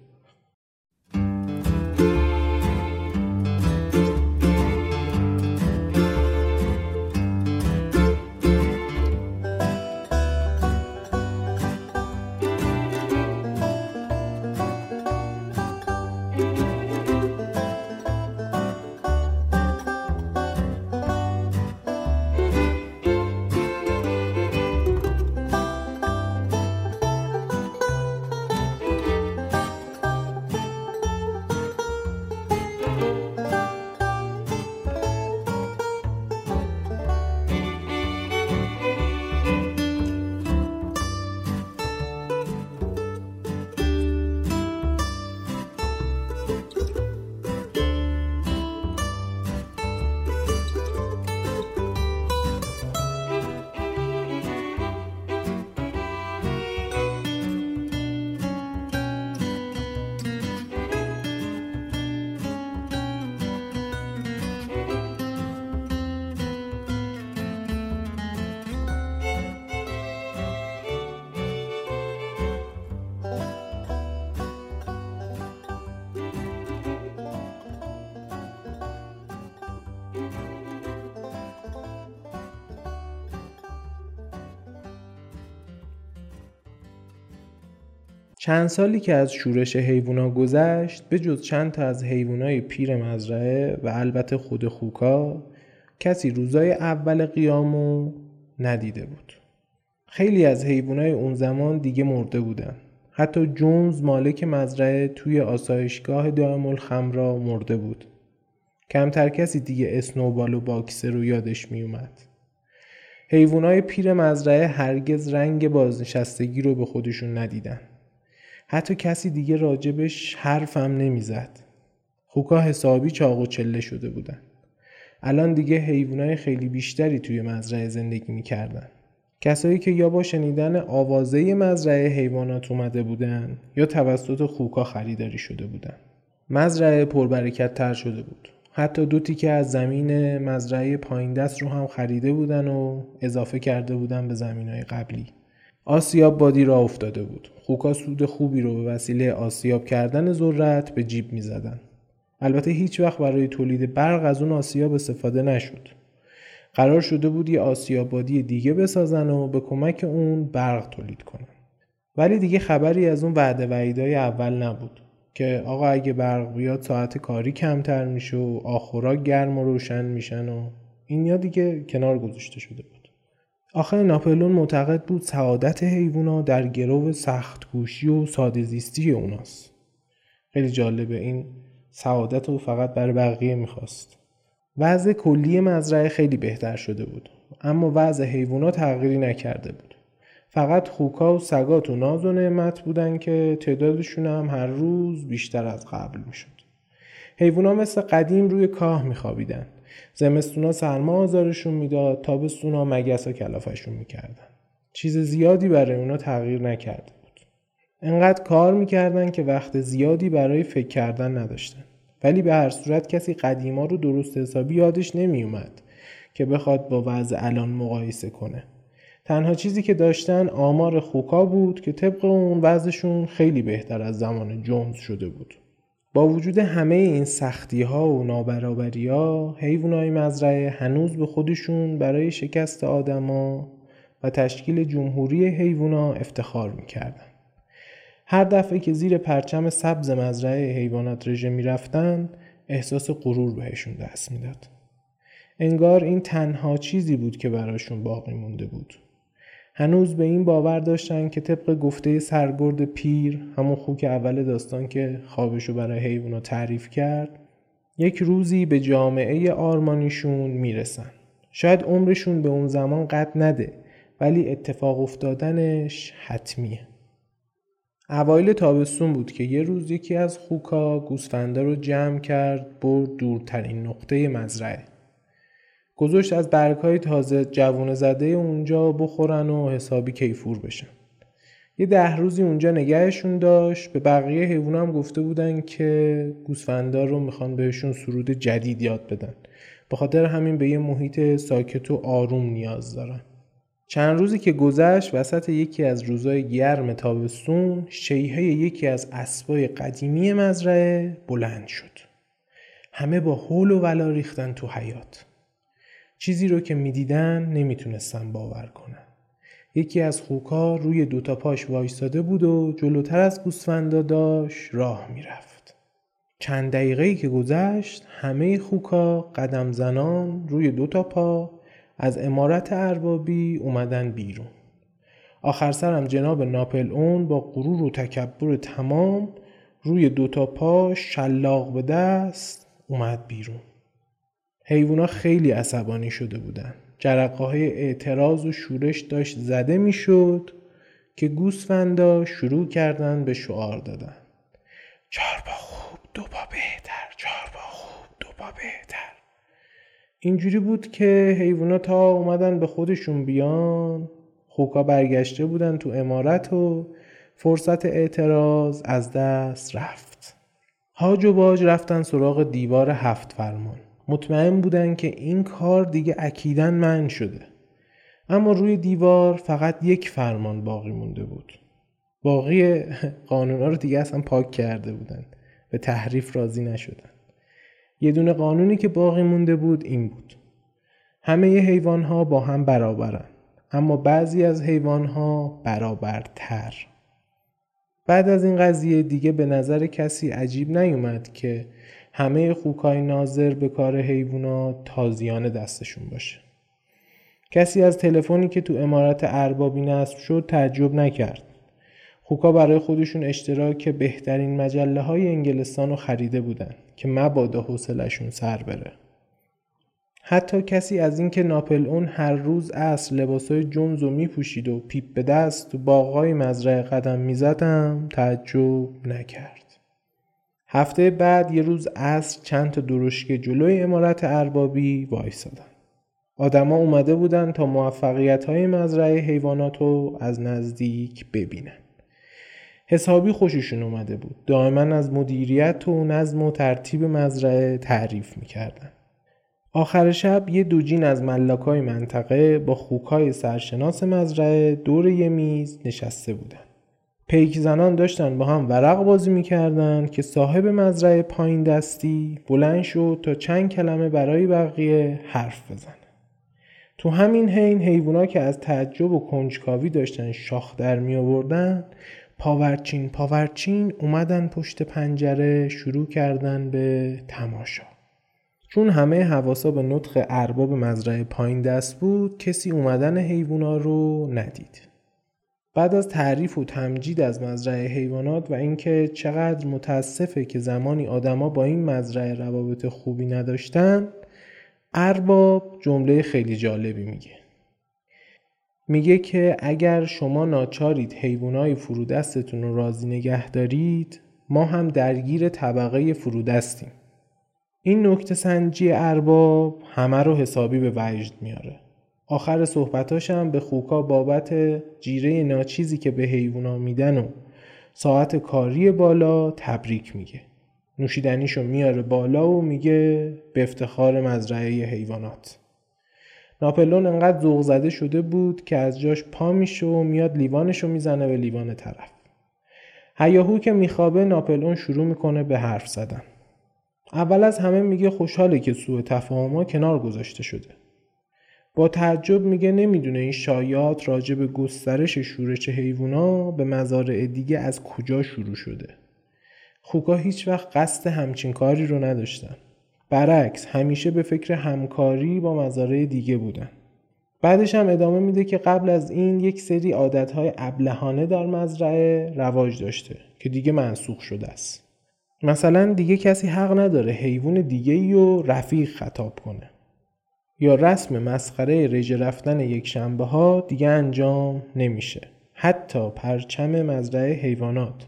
چند سالی که از شورش حیوونا گذشت به جز چند تا از حیوانای پیر مزرعه و البته خود خوکا کسی روزای اول قیامو ندیده بود خیلی از حیوانای اون زمان دیگه مرده بودن حتی جونز مالک مزرعه توی آسایشگاه دائم الخمرا مرده بود. کمتر کسی دیگه اسنوبال و باکسه رو یادش می اومد. حیوانای پیر مزرعه هرگز رنگ بازنشستگی رو به خودشون ندیدن. حتی کسی دیگه راجبش حرفم نمی‌زد. خوکا حسابی چاق و چله شده بودن. الان دیگه حیوانای خیلی بیشتری توی مزرعه زندگی می‌کردن. کسایی که یا با شنیدن آوازه مزرعه حیوانات اومده بودن یا توسط خوکا خریداری شده بودن. مزرعه پربرکت تر شده بود. حتی دو تیکه از زمین مزرعه پایین دست رو هم خریده بودن و اضافه کرده بودن به زمین های قبلی. آسیاب بادی را افتاده بود. خوکا سود خوبی رو به وسیله آسیاب کردن ذرت به جیب می زدن. البته هیچ وقت برای تولید برق از اون آسیاب استفاده نشد. قرار شده بود یه آسیابادی دیگه بسازن و به کمک اون برق تولید کنن. ولی دیگه خبری از اون وعده وعیدای اول نبود که آقا اگه برق بیاد ساعت کاری کمتر میشه و آخورا گرم و روشن میشن و این یا دیگه کنار گذاشته شده بود. آخر ناپلون معتقد بود سعادت حیوونا در گرو سخت گوشی و ساده زیستی اوناست. خیلی جالبه این سعادت رو فقط برای بقیه می‌خواست. وضع کلی مزرعه خیلی بهتر شده بود اما وضع حیوانات تغییری نکرده بود فقط خوکا و سگات و ناز و نعمت بودن که تعدادشون هم هر روز بیشتر از قبل می‌شد حیوونا مثل قدیم روی کاه میخوابیدن زمستونا سرما آزارشون می‌داد تابستونا مگس و کلافشون می‌کردن. چیز زیادی برای اونا تغییر نکرده بود. انقدر کار می‌کردن که وقت زیادی برای فکر کردن نداشتن. ولی به هر صورت کسی قدیما رو درست حسابی یادش نمی اومد که بخواد با وضع الان مقایسه کنه. تنها چیزی که داشتن آمار خوکا بود که طبق اون وضعشون خیلی بهتر از زمان جونز شده بود. با وجود همه این سختی ها و نابرابری ها حیوانای مزرعه هنوز به خودشون برای شکست آدما و تشکیل جمهوری حیوانا افتخار می‌کردن. هر دفعه که زیر پرچم سبز مزرعه حیوانات رژه می‌رفتن احساس غرور بهشون دست می‌داد. انگار این تنها چیزی بود که براشون باقی مونده بود. هنوز به این باور داشتن که طبق گفته سرگرد پیر همون خوک اول داستان که خوابشو برای حیوانا تعریف کرد یک روزی به جامعه آرمانیشون می‌رسن. شاید عمرشون به اون زمان قد نده ولی اتفاق افتادنش حتمیه. اوایل تابستون بود که یه روز یکی از خوکا گوسفندا رو جمع کرد برد دورترین نقطه مزرعه. گذاشت از برگهای تازه جوونه زده اونجا بخورن و حسابی کیفور بشن یه ده روزی اونجا نگهشون داشت به بقیه حیوان هم گفته بودن که گوسفندا رو می‌خوان بهشون سرود جدید یاد بدن به خاطر همین به یه محیط ساکت و آروم نیاز دارن چند روزی که گذشت وسط یکی از روزای گرم تابستون شیهه یکی از اسبای قدیمی مزرعه بلند شد. همه با حول و ولا ریختن تو حیات. چیزی رو که می‌دیدن نمی‌تونستن باور کنن. یکی از خوکا روی دوتا پاش وایستاده بود و جلوتر از گوسفندا داشت راه می‌رفت. چند دقیقه که گذشت همه خوکا قدم زنان روی دوتا پا از امارت اربابی اومدن بیرون آخر سرم جناب ناپل اون با غرور و تکبر تمام روی دوتا پا شلاق به دست اومد بیرون حیوونا خیلی عصبانی شده بودن. جرقه های اعتراض و شورش داشت زده می‌شد که گوسفندا شروع کردن به شعار دادن. چهار با خوب دو پا بهتر چهار با خوب دو پا بهتر. اینجوری بود که حیوانات تا اومدن به خودشون بیان خوکا برگشته بودن تو امارت و فرصت اعتراض از دست رفت. هاج و باج رفتن سراغ دیوار هفت فرمان. مطمئن بودن که این کار دیگه اکیدن من شده. اما روی دیوار فقط یک فرمان باقی مونده بود. باقی قانونا رو دیگه اصلا پاک کرده بودن. به تحریف راضی نشدن. یه دونه قانونی که باقی مونده بود این بود. همه حیوان ها با هم برابرن. اما بعضی از حیوان ها برابرتر. بعد از این قضیه دیگه به نظر کسی عجیب نیومد که همه خوکای ناظر به کار حیوونا تازیان دستشون باشه. کسی از تلفنی که تو امارت اربابی نصب شد تعجب نکرد. خوکا برای خودشون اشتراک بهترین مجله های انگلستان رو خریده بودن که مبادا حوصلشون سر بره. حتی کسی از اینکه ناپل اون هر روز اصر لباسای جونز رو میپوشید و پیپ به دست تو باغای مزرعه قدم می‌زدم تعجب نکرد. هفته بعد یه روز اصر چند تا درشکه جلوی امارت اربابی وایسادن. آدما اومده بودن تا موفقیت های مزرعه حیوانات رو از نزدیک ببینن. حسابی خوششون اومده بود. دائما از مدیریت و نظم و ترتیب مزرعه تعریف می‌کردن. آخر شب یه دوجین از ملاکای منطقه با خوکای سرشناس مزرعه دور یه میز نشسته بودن. پیک زنان داشتن با هم ورق بازی می‌کردن که صاحب مزرعه پایین دستی بلند شد تا چند کلمه برای بقیه حرف بزنه. تو همین حین حیوونا که از تعجب و کنجکاوی داشتن شاخ در می آوردن پاورچین پاورچین اومدن پشت پنجره شروع کردن به تماشا. چون همه حواسا به نطق ارباب مزرعه پایین دست بود کسی اومدن حیوونا رو ندید. بعد از تعریف و تمجید از مزرعه حیوانات و اینکه چقدر متاسفه که زمانی آدما با این مزرعه روابط خوبی نداشتن ارباب جمله خیلی جالبی میگه. میگه که اگر شما ناچارید حیوانای فرودستتون رو راضی نگه دارید ما هم درگیر طبقه فرودستیم. این نکته سنجی ارباب همه رو حسابی به وجد میاره. آخر صحبتاشم به خوکا بابت جیره ناچیزی که به حیوونا میدن و ساعت کاری بالا تبریک میگه. نوشیدنیشو میاره بالا و میگه به افتخار مزرعه حیوانات. ناپلون انقدر ذوق زده شده بود که از جاش پا میشه و میاد لیوانشو می‌زنه به لیوان طرف. هیاهو که میخوابه ناپلون شروع می‌کنه به حرف زدن. اول از همه میگه خوشحاله که سوء تفاهما کنار گذاشته شده. با تعجب میگه نمی‌دونه این شایعات راجع به گسترش شورش حیوونا به مزارع دیگه از کجا شروع شده. خوکا هیچ وقت قصد همچین کاری رو نداشتن. برعکس همیشه به فکر همکاری با مزارع دیگه بودن. بعدش هم ادامه میده که قبل از این یک سری عادتهای ابلهانه در مزرعه رواج داشته که دیگه منسوخ شده است. مثلا دیگه کسی حق نداره حیوان دیگه ای رو رفیق خطاب کنه. یا رسم مسخره رژه رفتن یک شنبه ها دیگه انجام نمیشه. حتی پرچم مزرعه حیوانات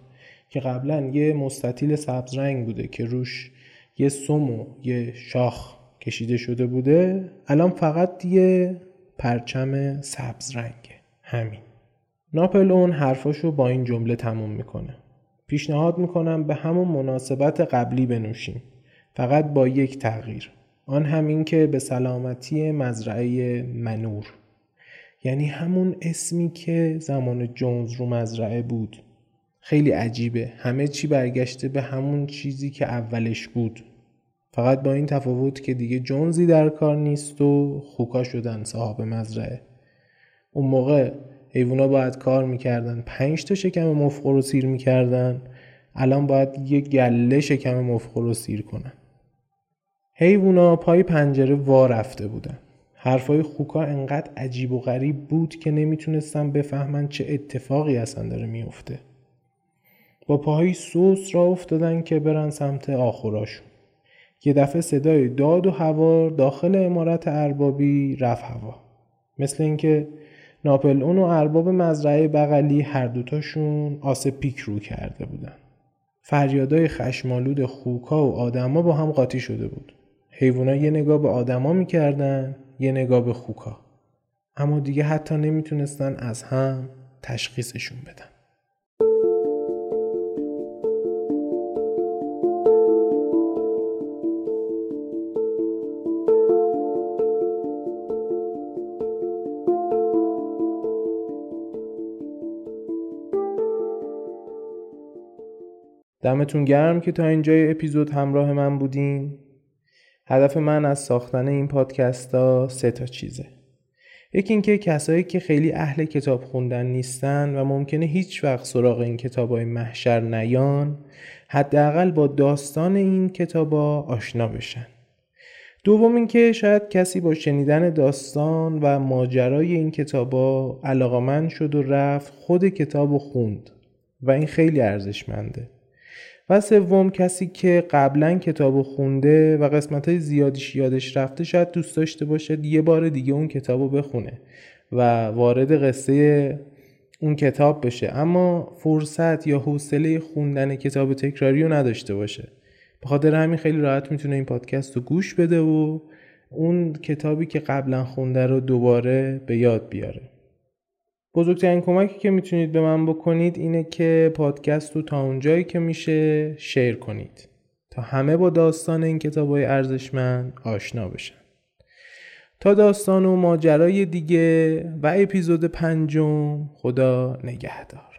که قبلا یه مستطیل سبز رنگ بوده که روش یه سم و یه شاخ کشیده شده بوده الان فقط یه پرچم سبز رنگه. همین. ناپل اون حرفاشو با این جمله تموم می‌کنه. پیشنهاد می‌کنم به همون مناسبت قبلی بنوشیم. فقط با یک تغییر. آن همین که به سلامتی مزرعه منور. یعنی همون اسمی که زمان جونز رو مزرعه بود. خیلی عجیبه. همه چی برگشته به همون چیزی که اولش بود. فقط با این تفاوت که دیگه جونزی در کار نیست و خوکا شدن صاحب مزرعه. اون موقع حیوونا باید کار می‌کردن. پنج تا شکم مفخور رو سیر می‌کردن. الان باید یه گله شکم مفخور رو سیر کنن. حیوونا پای پنجره وا رفته بودن. حرفای خوکا انقدر عجیب و غریب بود که نمی‌تونستم بفهمن چه اتفاقی اصلا داره میفته با پاهای سوس را افتادن که برن سمت آخراشون یه دفعه صدای داد و هوا داخل امارت اربابی رفت هوا. مثل اینکه ناپل اون و ارباب مزرعه بغلی هر دوتاشون آس پیک رو کرده بودن. فریادای خشمالود خوکا و آدما با هم قاطی شده بود. حیوونا یه نگاه به آدما می‌کردن یه نگاه به خوکا. اما دیگه حتی نمی‌تونستن از هم تشخیصشون بدن. دمتون گرم که تا اینجای اپیزود همراه من بودین. هدف من از ساختن این پادکست ها سه تا چیزه. یکی اینکه کسایی که خیلی اهل کتاب خوندن نیستن و ممکنه هیچ وقت سراغ این کتاب های محشر نیان حداقل با داستان این کتابا آشنا بشن. دوم اینکه شاید کسی با شنیدن داستان و ماجرای این کتابا علاقمند شد و رفت خود کتاب و خوند و این خیلی ارزشمنده. و سوم کسی که قبلا کتاب خونده و قسمت های زیادیش یادش رفته شاید دوست داشته باشه یه بار دیگه اون کتاب رو بخونه و وارد قصه اون کتاب بشه. اما فرصت یا حوصله خوندن کتاب تکراری رو نداشته باشه. به خاطر همین خیلی راحت می‌تونه این پادکست رو گوش بده و اون کتابی که قبلا خونده رو دوباره به یاد بیاره. بزرگترین کمکی که می‌تونید به من بکنید اینه که پادکست رو تا اونجایی که میشه شیر کنید. تا همه با داستان این کتاب های ارزشمند آشنا بشن. تا داستان و ماجرای دیگه و اپیزود پنجم خدا نگهدار.